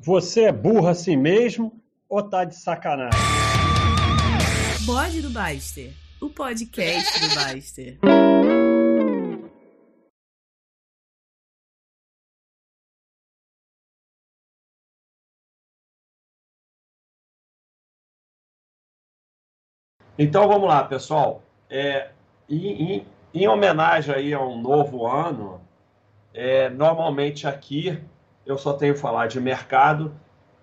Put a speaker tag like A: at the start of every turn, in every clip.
A: Você é burro assim mesmo ou tá de sacanagem?
B: Bode do Baster, o podcast do Baster.
C: Então vamos lá, pessoal. É, em, em, em, homenagem aí a um novo ano, é, normalmente aqui eu só tenho falar de mercado.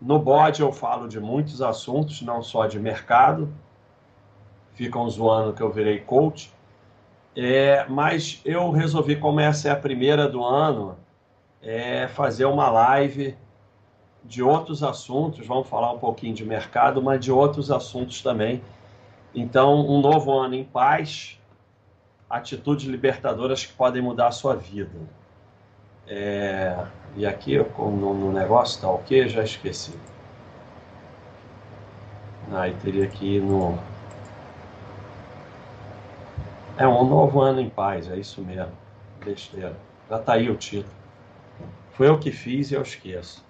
C: No bode eu falo de muitos assuntos, não só de mercado. Ficam zoando que eu virei coach. É, mas eu resolvi, como essa é a primeira do ano, é, fazer uma live de outros assuntos. Vamos falar um pouquinho de mercado, mas de outros assuntos também então, um novo ano em paz, atitudes libertadoras que podem mudar a sua vida. É... E aqui no, no negócio tá ok? Já esqueci. Aí teria que ir no. É um novo ano em paz, é isso mesmo. Besteira. Já tá aí o título. Foi eu que fiz e eu esqueço.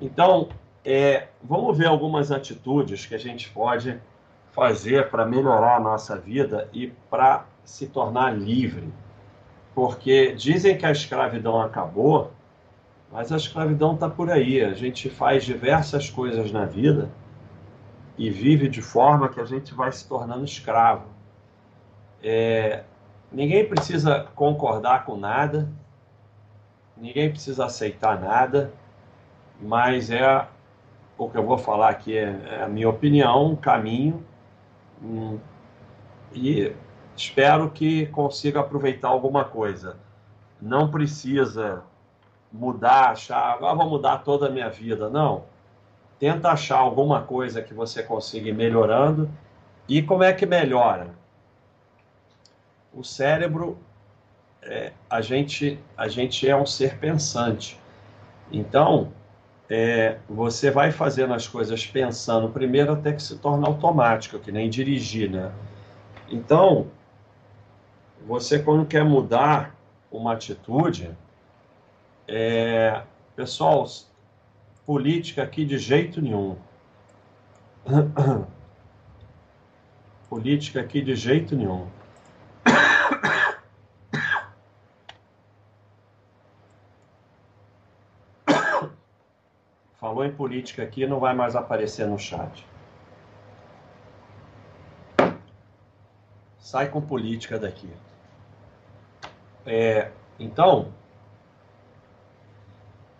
C: Então, é, vamos ver algumas atitudes que a gente pode fazer para melhorar a nossa vida e para se tornar livre. Porque dizem que a escravidão acabou, mas a escravidão está por aí. A gente faz diversas coisas na vida e vive de forma que a gente vai se tornando escravo. É, ninguém precisa concordar com nada, ninguém precisa aceitar nada, mas é o que eu vou falar aqui é, é a minha opinião, um caminho Hum, e espero que consiga aproveitar alguma coisa. Não precisa mudar, achar, ah, vou mudar toda a minha vida. Não. Tenta achar alguma coisa que você consiga ir melhorando. E como é que melhora? O cérebro, é, a, gente, a gente é um ser pensante. Então, é, você vai fazendo as coisas pensando primeiro até que se torna automático, que nem dirigir, né? Então, você quando quer mudar uma atitude, é, pessoal, política aqui de jeito nenhum. política aqui de jeito nenhum. Falou em política aqui, não vai mais aparecer no chat. Sai com política daqui. É, então,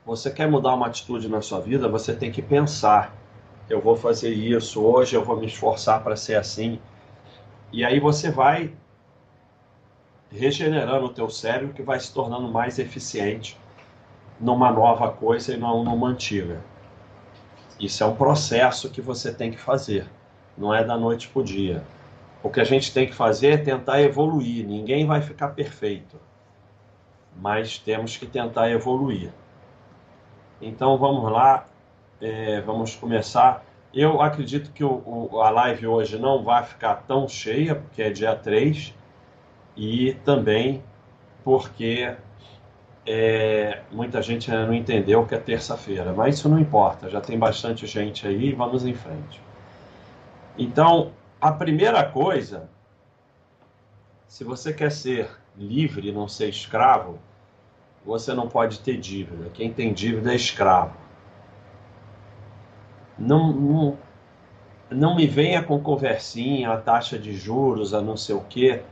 C: você quer mudar uma atitude na sua vida, você tem que pensar. Eu vou fazer isso hoje, eu vou me esforçar para ser assim. E aí você vai regenerando o teu cérebro que vai se tornando mais eficiente numa nova coisa e não numa antiga. Isso é um processo que você tem que fazer, não é da noite para o dia. O que a gente tem que fazer é tentar evoluir. Ninguém vai ficar perfeito, mas temos que tentar evoluir. Então vamos lá, é, vamos começar. Eu acredito que o, o, a live hoje não vai ficar tão cheia, porque é dia 3, e também porque é, muita gente não entendeu que é terça-feira, mas isso não importa, já tem bastante gente aí, vamos em frente. Então, a primeira coisa, se você quer ser livre não ser escravo, você não pode ter dívida. Quem tem dívida é escravo. Não, não, não me venha com conversinha, a taxa de juros, a não sei o quê.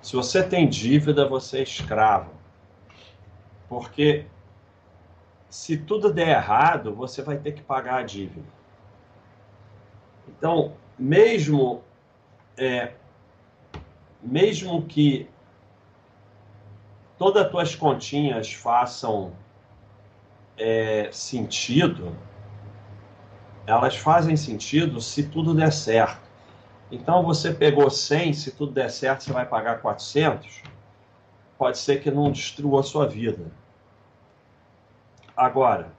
C: Se você tem dívida, você é escravo. Porque se tudo der errado, você vai ter que pagar a dívida. Então, mesmo é, mesmo que todas as tuas continhas façam é, sentido, elas fazem sentido se tudo der certo. Então, você pegou 100, se tudo der certo, você vai pagar 400, pode ser que não destrua a sua vida. Agora,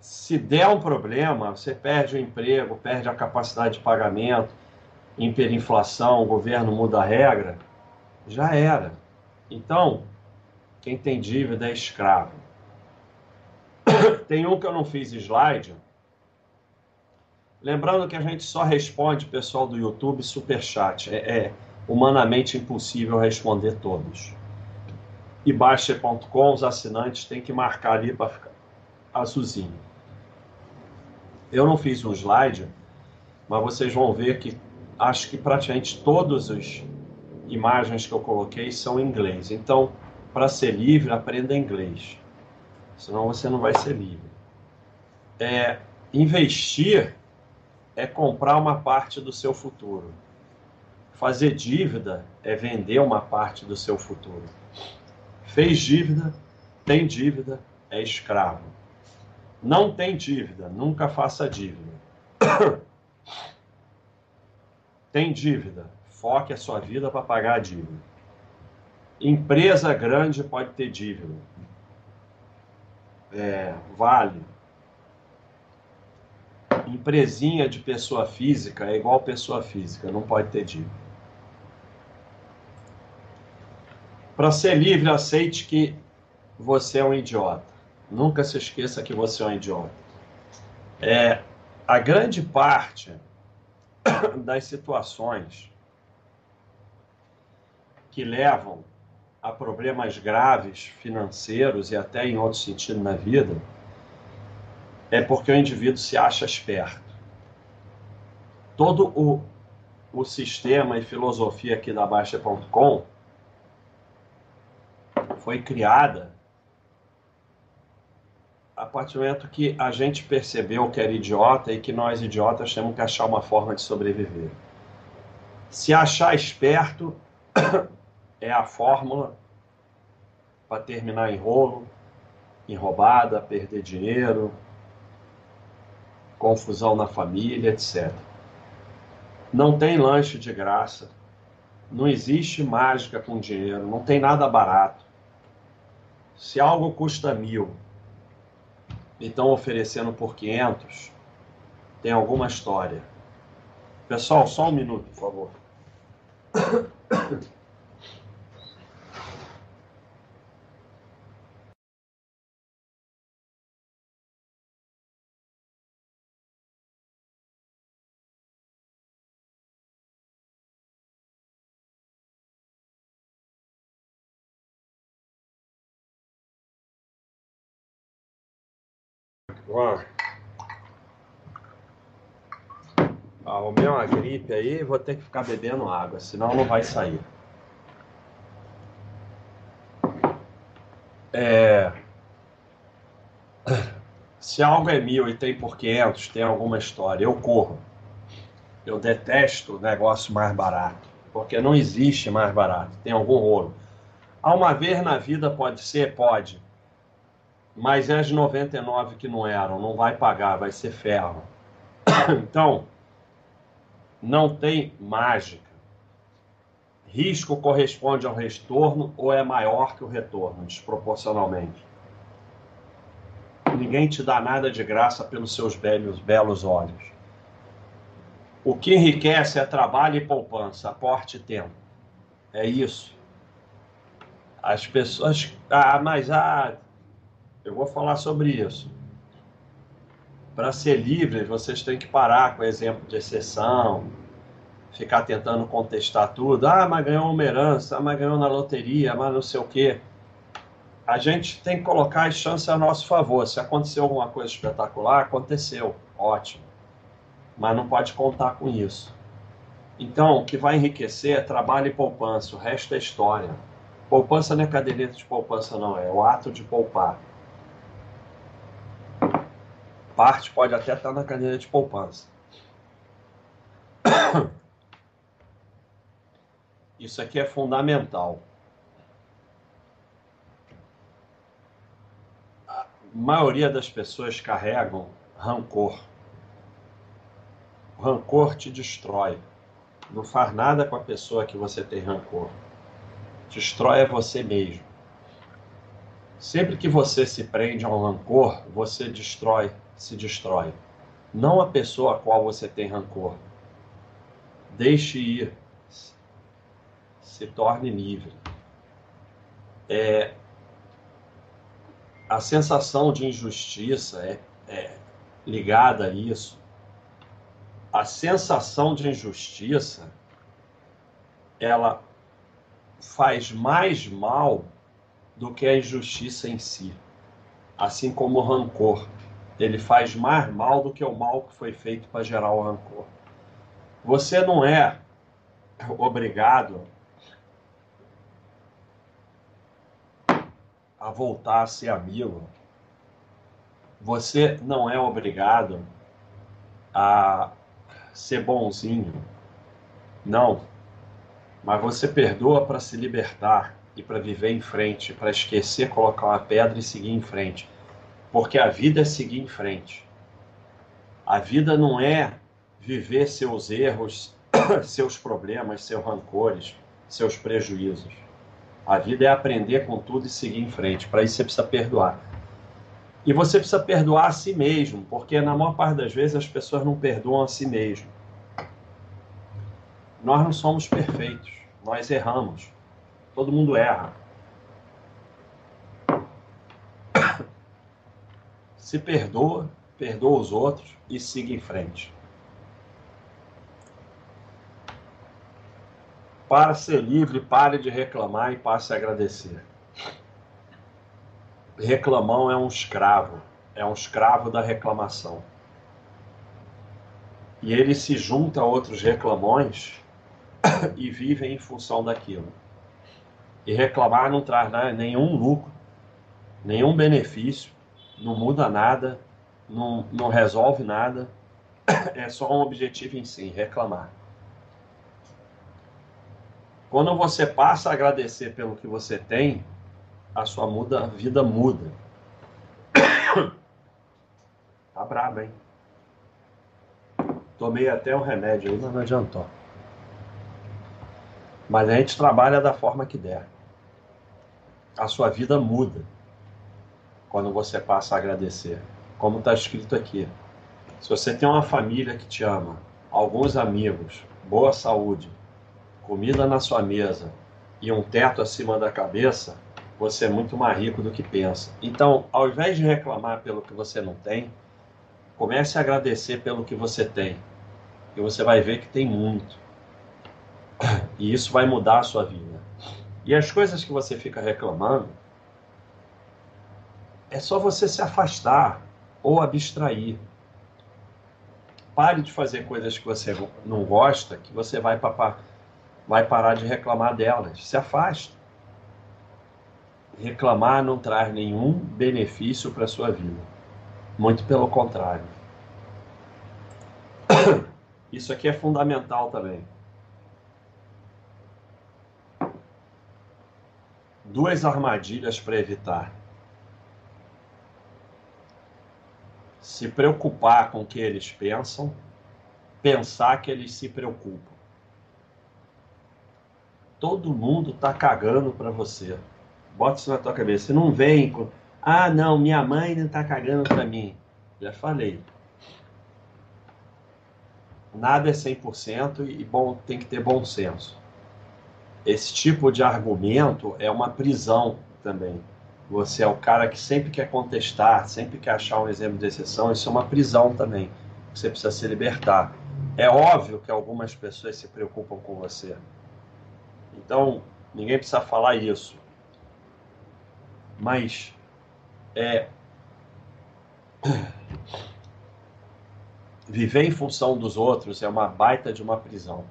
C: se der um problema, você perde o emprego, perde a capacidade de pagamento, hiperinflação, o governo muda a regra, já era. Então, quem tem dívida é escravo. tem um que eu não fiz slide. Lembrando que a gente só responde, pessoal do YouTube, superchat. É, é humanamente impossível responder todos. E Baixa.com, os assinantes têm que marcar ali para ficar azulzinho. Eu não fiz um slide, mas vocês vão ver que acho que praticamente todas as imagens que eu coloquei são em inglês. Então, para ser livre, aprenda inglês. Senão você não vai ser livre. É, investir é comprar uma parte do seu futuro. Fazer dívida é vender uma parte do seu futuro. Fez dívida, tem dívida, é escravo. Não tem dívida, nunca faça dívida. tem dívida, foque a sua vida para pagar a dívida. Empresa grande pode ter dívida. É, vale. Empresinha de pessoa física é igual pessoa física, não pode ter dívida. Para ser livre, aceite que você é um idiota. Nunca se esqueça que você é um idiota. É, a grande parte das situações que levam a problemas graves financeiros e até em outro sentido na vida é porque o indivíduo se acha esperto. Todo o, o sistema e filosofia aqui da Baixa.com foi criada a partir do momento que a gente percebeu que era idiota e que nós idiotas temos que achar uma forma de sobreviver. Se achar esperto é a fórmula para terminar em rolo, em roubada, perder dinheiro, confusão na família, etc. Não tem lanche de graça, não existe mágica com dinheiro, não tem nada barato. Se algo custa mil e estão oferecendo por 500, tem alguma história. Pessoal, só um minuto, por favor. Ó. Arrumei uma gripe aí, vou ter que ficar bebendo água, senão não vai sair. É... Se algo é mil e tem por 500, tem alguma história, eu corro. Eu detesto o negócio mais barato, porque não existe mais barato, tem algum rolo. Há uma vez na vida pode ser? Pode mas é as 99 que não eram, não vai pagar, vai ser ferro. Então, não tem mágica. Risco corresponde ao retorno ou é maior que o retorno, desproporcionalmente. Ninguém te dá nada de graça pelos seus belos, belos olhos. O que enriquece é trabalho e poupança, aporte e tempo. É isso. As pessoas. Ah, mas ah, eu vou falar sobre isso. Para ser livre, vocês têm que parar com o exemplo de exceção, ficar tentando contestar tudo. Ah, mas ganhou uma herança, ah, mas ganhou na loteria, mas não sei o quê. A gente tem que colocar as chances a nosso favor. Se aconteceu alguma coisa espetacular, aconteceu, ótimo. Mas não pode contar com isso. Então, o que vai enriquecer é trabalho e poupança, o resto é história. Poupança não é caderneta de poupança, não, é o ato de poupar parte pode até estar na cadeira de poupança. Isso aqui é fundamental. A maioria das pessoas carregam rancor. O rancor te destrói. Não faz nada com a pessoa que você tem rancor. Destrói é você mesmo. Sempre que você se prende a um rancor, você destrói se destrói. Não a pessoa a qual você tem rancor. Deixe ir. Se torne livre. É... a sensação de injustiça é, é ligada a isso. A sensação de injustiça ela faz mais mal do que a injustiça em si. Assim como o rancor, ele faz mais mal do que o mal que foi feito para gerar o rancor. Você não é obrigado a voltar a ser amigo. Você não é obrigado a ser bonzinho. Não. Mas você perdoa para se libertar e para viver em frente, para esquecer, colocar uma pedra e seguir em frente. Porque a vida é seguir em frente. A vida não é viver seus erros, seus problemas, seus rancores, seus prejuízos. A vida é aprender com tudo e seguir em frente. Para isso você precisa perdoar. E você precisa perdoar a si mesmo, porque na maior parte das vezes as pessoas não perdoam a si mesmo. Nós não somos perfeitos, nós erramos. Todo mundo erra. Se perdoa, perdoa os outros e siga em frente. Para ser livre, pare de reclamar e passe a agradecer. Reclamão é um escravo, é um escravo da reclamação. E ele se junta a outros reclamões e vive em função daquilo. E reclamar não traz nenhum lucro, nenhum benefício, não muda nada, não, não resolve nada, é só um objetivo em si, reclamar. Quando você passa a agradecer pelo que você tem, a sua muda, vida muda. Tá brabo, hein? Tomei até o remédio aí, mas não adiantou. Mas a gente trabalha da forma que der. A sua vida muda quando você passa a agradecer. Como está escrito aqui. Se você tem uma família que te ama, alguns amigos, boa saúde, comida na sua mesa e um teto acima da cabeça, você é muito mais rico do que pensa. Então, ao invés de reclamar pelo que você não tem, comece a agradecer pelo que você tem. E você vai ver que tem muito. E isso vai mudar a sua vida. E as coisas que você fica reclamando, é só você se afastar ou abstrair. Pare de fazer coisas que você não gosta, que você vai vai parar de reclamar delas. Se afasta. Reclamar não traz nenhum benefício para a sua vida. Muito pelo contrário. Isso aqui é fundamental também. Duas armadilhas para evitar. Se preocupar com o que eles pensam, pensar que eles se preocupam todo mundo tá cagando para você. Bota isso na tua cabeça. Você não vem com, ah, não, minha mãe não tá cagando para mim. Já falei. Nada é 100% e bom, tem que ter bom senso. Esse tipo de argumento é uma prisão também. Você é o cara que sempre quer contestar, sempre quer achar um exemplo de exceção. Isso é uma prisão também. Você precisa se libertar. É óbvio que algumas pessoas se preocupam com você. Então, ninguém precisa falar isso. Mas é viver em função dos outros é uma baita de uma prisão.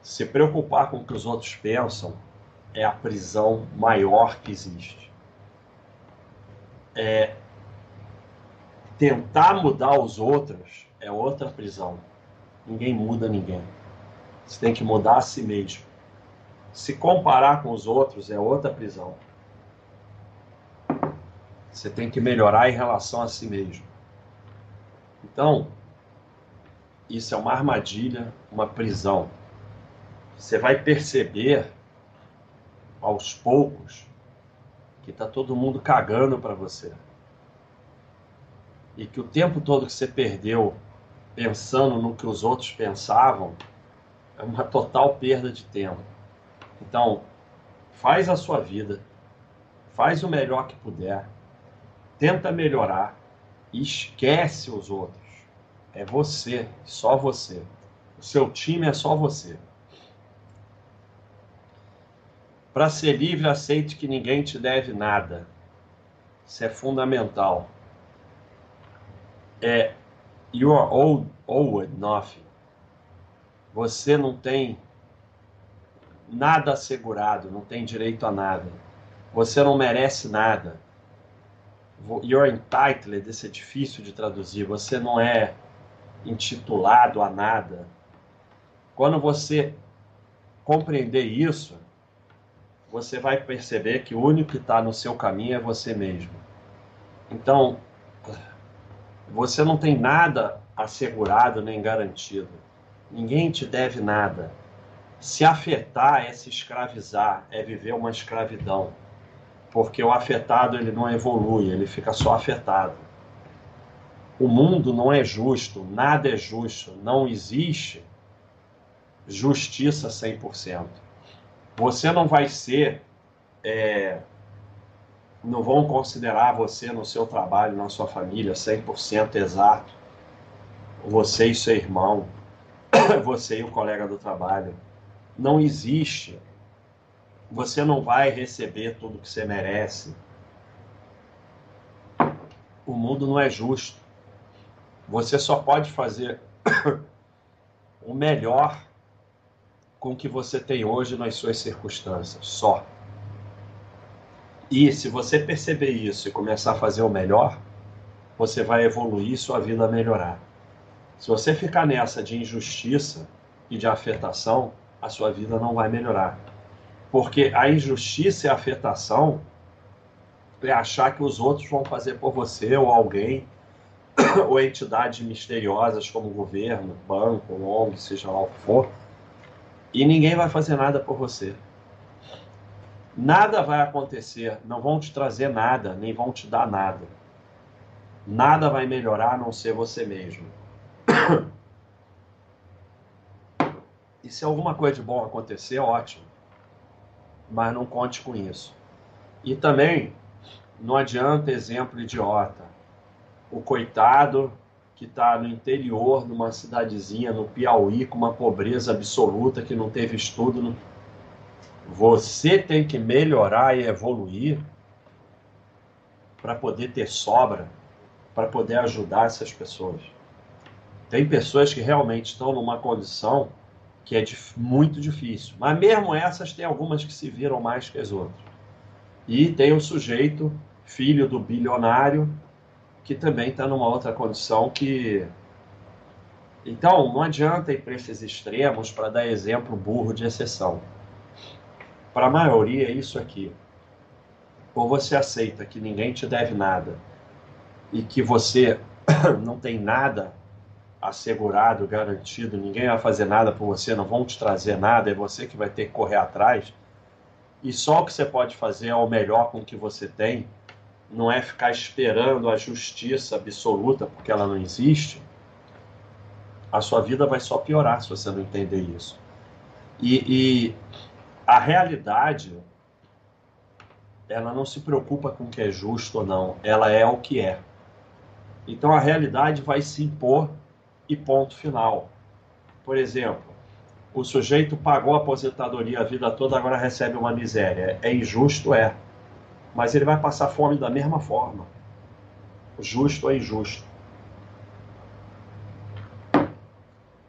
C: Se preocupar com o que os outros pensam é a prisão maior que existe. É tentar mudar os outros é outra prisão. Ninguém muda ninguém. Você tem que mudar a si mesmo. Se comparar com os outros é outra prisão. Você tem que melhorar em relação a si mesmo. Então, isso é uma armadilha, uma prisão. Você vai perceber aos poucos que está todo mundo cagando para você. E que o tempo todo que você perdeu pensando no que os outros pensavam, é uma total perda de tempo. Então, faz a sua vida, faz o melhor que puder, tenta melhorar e esquece os outros. É você, só você. O seu time é só você. Para ser livre, aceite que ninguém te deve nada. Isso é fundamental. É you are owed, owed nothing. Você não tem nada assegurado, não tem direito a nada. Você não merece nada. You're entitled, esse é difícil de traduzir. Você não é intitulado a nada. Quando você compreender isso, você vai perceber que o único que está no seu caminho é você mesmo. Então, você não tem nada assegurado nem garantido. Ninguém te deve nada. Se afetar é se escravizar, é viver uma escravidão. Porque o afetado ele não evolui, ele fica só afetado. O mundo não é justo, nada é justo, não existe justiça 100%. Você não vai ser, é, não vão considerar você no seu trabalho, na sua família, 100% exato. Você e seu irmão, você e o colega do trabalho. Não existe. Você não vai receber tudo que você merece. O mundo não é justo. Você só pode fazer o melhor com o que você tem hoje nas suas circunstâncias, só. E se você perceber isso e começar a fazer o melhor, você vai evoluir sua vida melhorar. Se você ficar nessa de injustiça e de afetação, a sua vida não vai melhorar. Porque a injustiça e a afetação é achar que os outros vão fazer por você ou alguém ou entidades misteriosas como governo, banco, ONG, seja lá o que for, e ninguém vai fazer nada por você. Nada vai acontecer, não vão te trazer nada, nem vão te dar nada. Nada vai melhorar a não ser você mesmo. E se alguma coisa de bom acontecer, ótimo. Mas não conte com isso. E também não adianta exemplo idiota. O coitado que está no interior, numa cidadezinha, no Piauí, com uma pobreza absoluta, que não teve estudo. Você tem que melhorar e evoluir para poder ter sobra, para poder ajudar essas pessoas. Tem pessoas que realmente estão numa condição que é muito difícil, mas mesmo essas, tem algumas que se viram mais que as outras. E tem o sujeito, filho do bilionário, que também está numa outra condição que. Então, não adianta ir para esses extremos para dar exemplo burro de exceção. Para a maioria é isso aqui. Ou você aceita que ninguém te deve nada e que você não tem nada assegurado, garantido, ninguém vai fazer nada por você, não vão te trazer nada, é você que vai ter que correr atrás. E só o que você pode fazer é o melhor com o que você tem não é ficar esperando a justiça absoluta, porque ela não existe, a sua vida vai só piorar se você não entender isso. E, e a realidade, ela não se preocupa com o que é justo ou não, ela é o que é. Então a realidade vai se impor e ponto final. Por exemplo, o sujeito pagou a aposentadoria a vida toda, agora recebe uma miséria. É injusto? É mas ele vai passar fome da mesma forma. Justo é injusto.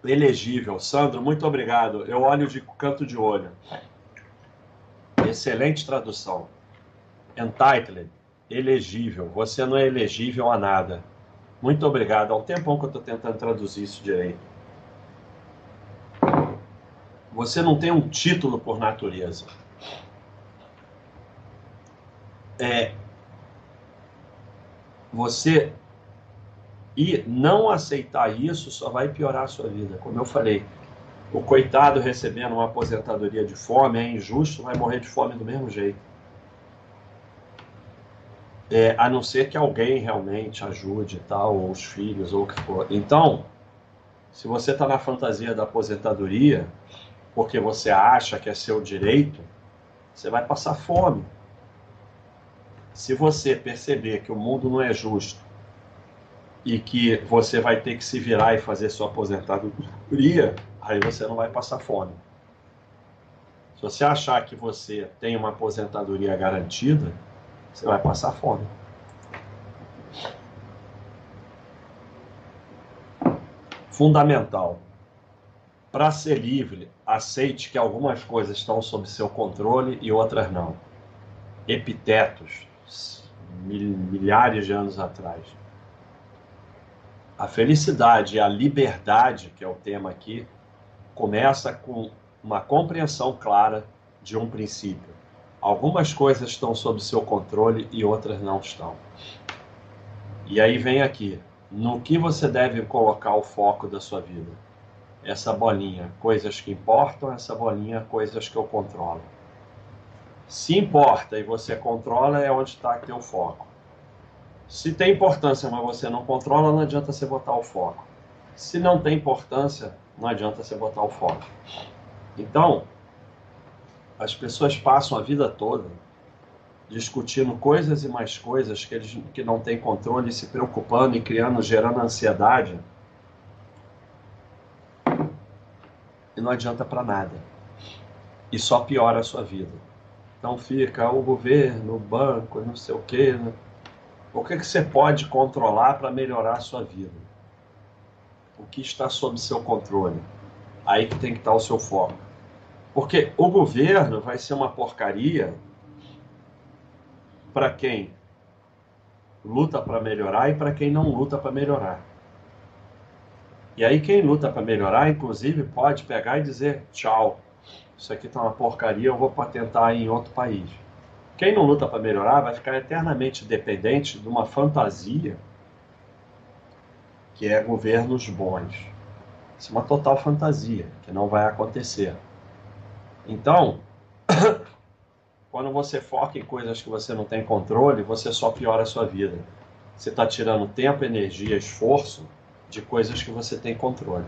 C: Elegível. Sandro, muito obrigado. Eu olho de canto de olho. Excelente tradução. Entitled. Elegível. Você não é elegível a nada. Muito obrigado. Há um tempão que eu estou tentando traduzir isso direito. Você não tem um título por natureza é, você e não aceitar isso só vai piorar a sua vida. Como eu falei, o coitado recebendo uma aposentadoria de fome é injusto, vai morrer de fome do mesmo jeito. É, a não ser que alguém realmente ajude tal, ou os filhos, ou o que for. Então, se você está na fantasia da aposentadoria, porque você acha que é seu direito, você vai passar fome. Se você perceber que o mundo não é justo e que você vai ter que se virar e fazer sua aposentadoria, aí você não vai passar fome. Se você achar que você tem uma aposentadoria garantida, você vai passar fome. Fundamental. Para ser livre, aceite que algumas coisas estão sob seu controle e outras não. Epitetos, milhares de anos atrás. A felicidade e a liberdade, que é o tema aqui, começa com uma compreensão clara de um princípio. Algumas coisas estão sob seu controle e outras não estão. E aí vem aqui, no que você deve colocar o foco da sua vida? essa bolinha, coisas que importam, essa bolinha, coisas que eu controlo. Se importa e você controla, é onde está teu foco. Se tem importância, mas você não controla, não adianta você botar o foco. Se não tem importância, não adianta você botar o foco. Então, as pessoas passam a vida toda discutindo coisas e mais coisas que eles que não têm controle, se preocupando e criando, gerando ansiedade e não adianta para nada. E só piora a sua vida. Então fica o governo, o banco, não sei o quê. Né? O que, que você pode controlar para melhorar a sua vida? O que está sob seu controle? Aí que tem que estar o seu foco. Porque o governo vai ser uma porcaria para quem luta para melhorar e para quem não luta para melhorar. E aí quem luta para melhorar, inclusive, pode pegar e dizer tchau. Isso aqui está uma porcaria, eu vou patentar em outro país. Quem não luta para melhorar vai ficar eternamente dependente de uma fantasia que é governos bons. Isso é uma total fantasia, que não vai acontecer. Então, quando você foca em coisas que você não tem controle, você só piora a sua vida. Você está tirando tempo, energia, esforço de coisas que você tem controle,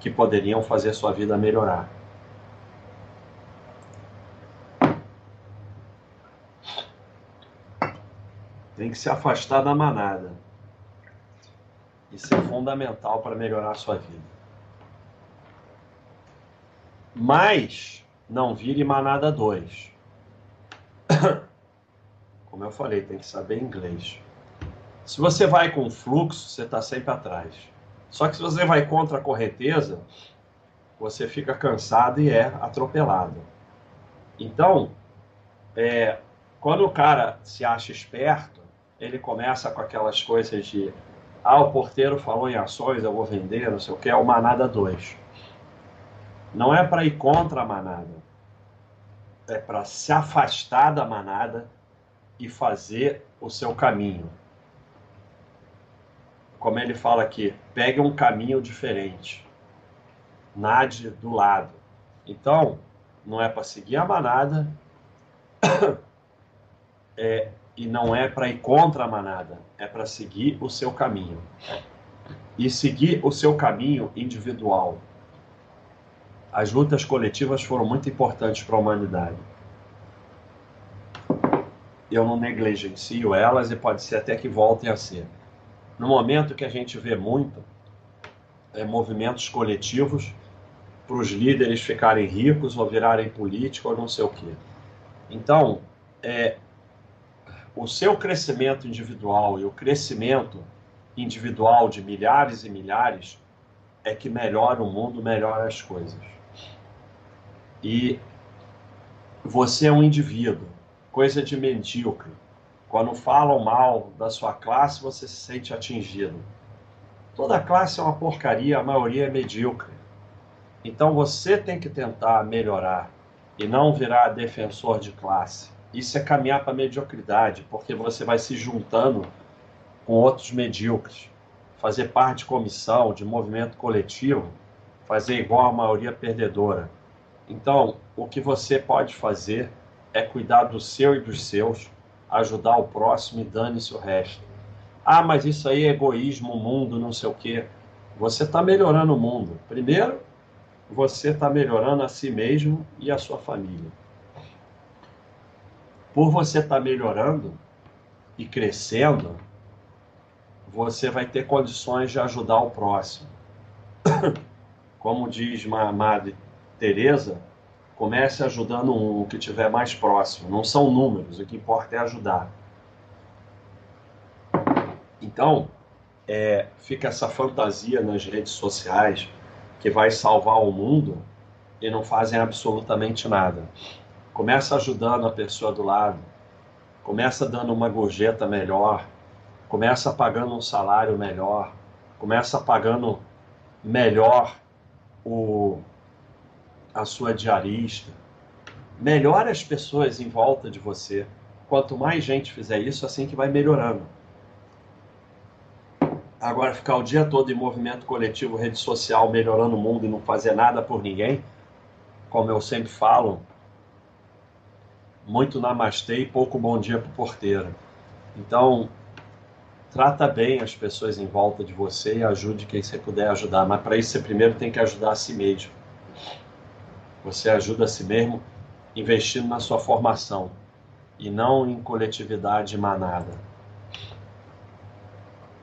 C: que poderiam fazer sua vida melhorar. Tem que se afastar da manada. Isso é fundamental para melhorar a sua vida. Mas não vire manada 2. Como eu falei, tem que saber inglês. Se você vai com fluxo, você está sempre atrás. Só que se você vai contra a correnteza, você fica cansado e é atropelado. Então, é, quando o cara se acha esperto, ele começa com aquelas coisas de ah, o porteiro falou em ações, eu vou vender, não sei o que, é o manada 2. Não é para ir contra a manada, é para se afastar da manada e fazer o seu caminho como ele fala aqui, pegue um caminho diferente. Nade do lado. Então, não é para seguir a manada é, e não é para ir contra a manada, é para seguir o seu caminho. E seguir o seu caminho individual. As lutas coletivas foram muito importantes para a humanidade. Eu não negligencio elas e pode ser até que voltem a ser no momento que a gente vê muito é, movimentos coletivos para os líderes ficarem ricos ou virarem políticos ou não sei o quê. Então, é, o seu crescimento individual e o crescimento individual de milhares e milhares é que melhora o mundo, melhora as coisas. E você é um indivíduo, coisa de medíocre. Quando falam mal da sua classe, você se sente atingido. Toda classe é uma porcaria, a maioria é medíocre. Então você tem que tentar melhorar e não virar defensor de classe. Isso é caminhar para a mediocridade, porque você vai se juntando com outros medíocres. Fazer parte de comissão, de movimento coletivo, fazer igual a maioria perdedora. Então, o que você pode fazer é cuidar do seu e dos seus, ajudar o próximo e dane-se o resto. Ah, mas isso aí é egoísmo, mundo, não sei o quê. Você está melhorando o mundo. Primeiro, você está melhorando a si mesmo e a sua família. Por você estar tá melhorando, e crescendo, você vai ter condições de ajudar o próximo. Como diz Madre Teresa, comece ajudando um, o que tiver mais próximo. Não são números, o que importa é ajudar. Então, é, fica essa fantasia nas redes sociais que vai salvar o mundo e não fazem absolutamente nada. Começa ajudando a pessoa do lado, começa dando uma gorjeta melhor, começa pagando um salário melhor, começa pagando melhor o, a sua diarista. Melhore as pessoas em volta de você. Quanto mais gente fizer isso, assim que vai melhorando. Agora, ficar o dia todo em movimento coletivo, rede social, melhorando o mundo e não fazer nada por ninguém, como eu sempre falo, muito namastê e pouco bom dia para o porteiro. Então, trata bem as pessoas em volta de você e ajude quem você puder ajudar. Mas para isso, você primeiro tem que ajudar a si mesmo. Você ajuda a si mesmo investindo na sua formação e não em coletividade manada.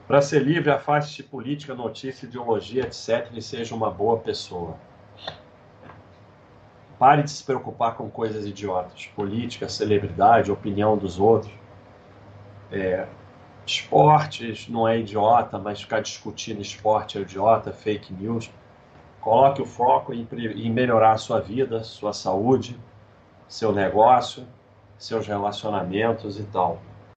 C: Para ser livre, afaste política, notícia, ideologia, etc. e seja uma boa pessoa. Pare de se preocupar com coisas idiotas. Política, celebridade, opinião dos outros. É, esportes não é idiota, mas ficar discutindo esporte é idiota, fake news. Coloque o foco em, em melhorar a sua vida, sua saúde, seu negócio, seus relacionamentos e tal.